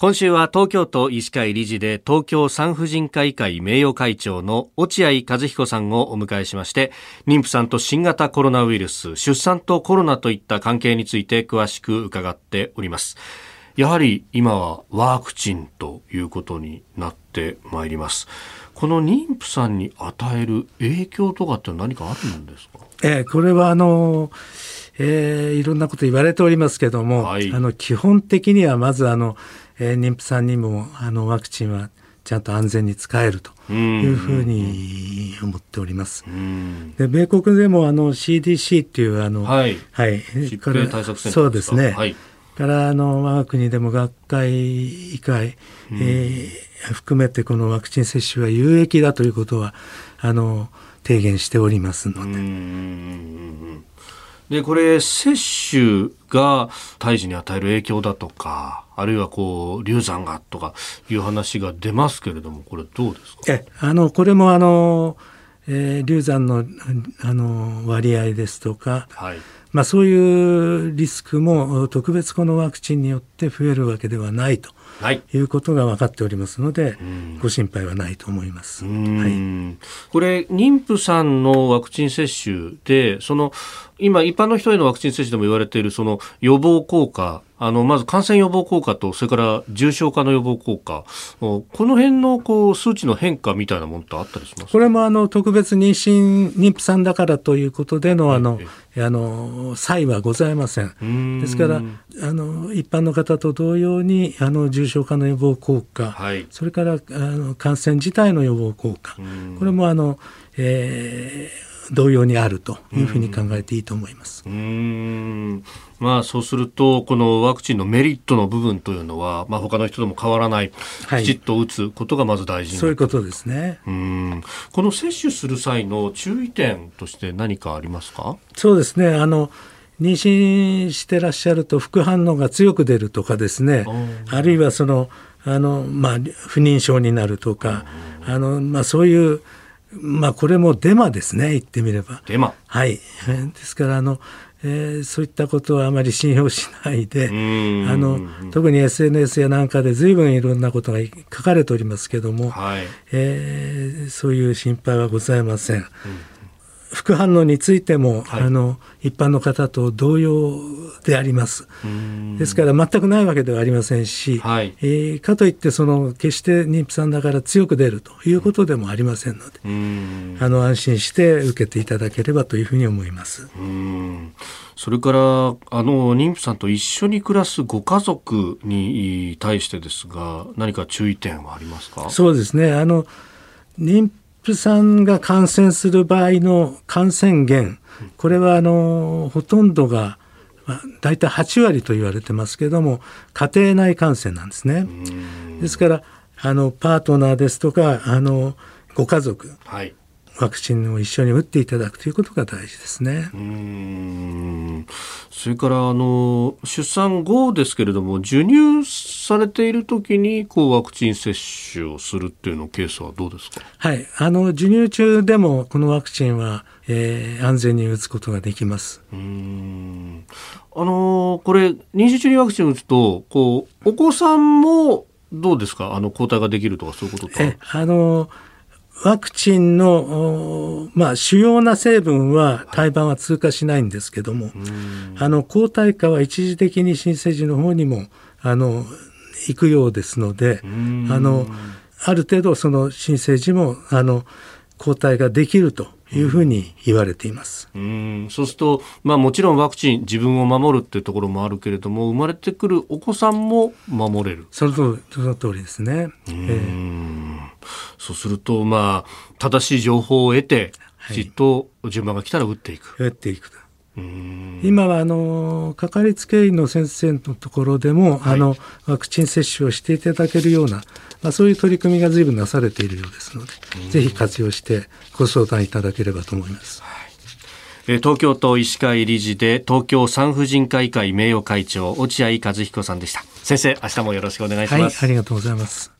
今週は東京都医師会理事で東京産婦人科医会名誉会長の落合和彦さんをお迎えしまして妊婦さんと新型コロナウイルス出産とコロナといった関係について詳しく伺っております。やはり今はワクチンということになってまいります。この妊婦さんに与える影響とかって何かあるんですか？えー、これはあのえー、いろんなこと言われておりますけども、はい、あの基本的にはまずあのえー、妊婦さんにもあのワクチンはちゃんと安全に使えるというふうに思っております。で米国でもあの CDC っていうあの、はい、はい、疾病対策センそうですね。はい、からあの我が国でも学会医会、えー、含めてこのワクチン接種は有益だということはあの提言しておりますので。でこれ接種が胎児に与える影響だとかあるいはこう流産がとかいう話が出ますけれどもこれどうですか？えあのこれもあの、えー、流産のあの割合ですとか、はいまあ、そういうリスクも特別このワクチンによって増えるわけではないとはい、いうことが分かっておりますので、ご心配はないと思います。はい、これ妊婦さんのワクチン接種でその今一般の人へのワクチン接種でも言われているその予防効果あの、まず感染予防効果と、それから重症化の予防効果、この辺のこう数値の変化みたいなものってあったりします？これもあの特別妊娠、妊婦さんだからということでのあの、あの差異はございません。ですからあの、一般の方と同様にあの重症化の予防効果、はい、それからあの感染自体の予防効果、これもあの、えー同様にあるというふうに考えていいと思います。うん。まあ、そうすると、このワクチンのメリットの部分というのは、まあ、他の人とも変わらない、はい、きちっと打つことがまず大事そういうことですね。うん。この接種する際の注意点として何かありますか？そうですね。あの妊娠してらっしゃると副反応が強く出るとかですね。あるいはそのあの、まあ、不妊症になるとかあの、まあ、そういうまあこれもデマですね言ってみれば。デマ。はい。ですからあの、えー、そういったことはあまり信用しないであの特に SNS やなんかで随分いろんなことが書かれておりますけども、はい、えー、そういう心配はございません。うん副反応についても、はい、あの一般の方と同様であります。ですから全くないわけではありませんし、はい、えー、かといってその決して妊婦さんだから強く出るということでもありませんので、あの安心して受けていただければというふうに思います。それからあの妊婦さんと一緒に暮らすご家族に対してですが何か注意点はありますか？そうですね。あの妊婦さんが感染する場合の感染源、これはあのほとんどが、まあ、大体8割と言われてますけども、家庭内感染なんですね。ですから、あのパートナーですとか、あのご家族、はい、ワクチンを一緒に打っていただくということが大事ですね。うんそれからあの出産後ですけれども授乳されている時にこうワクチン接種をするっていうのケースはどうですか？はい、あの授乳中でもこのワクチンは、えー、安全に打つことができます。うんあのこれ妊娠中にワクチンを打つとこうお子さんもどうですか？あの抗体ができるとかそういうことえあのワクチンの、まあ、主要な成分は胎盤は通過しないんですけども、はい、あの抗体価は一時的に新生児の方にもあの行くようですのであのある程度その新生児もあの抗体ができるというふうに言われています。うん、そうすると、まあ、もちろんワクチン自分を守るっていうところもあるけれども生まれてくるお子さんも守れる。その通りその通りですね。えー、そうすると、まあ、正しい情報を得て、きちっと順番が来たら打っていく。打っていく今はあのかかりつけ医の先生のところでも、はい、あのワクチン接種をしていただけるような、まあ、そういう取り組みが随分なされているようですので、ぜひ活用してご相談いただければと思います。東京都医師会理事で東京産婦人科医会名誉会長落合和彦さんでした。先生明日もよろしくお願いします、はい、ありがとうございます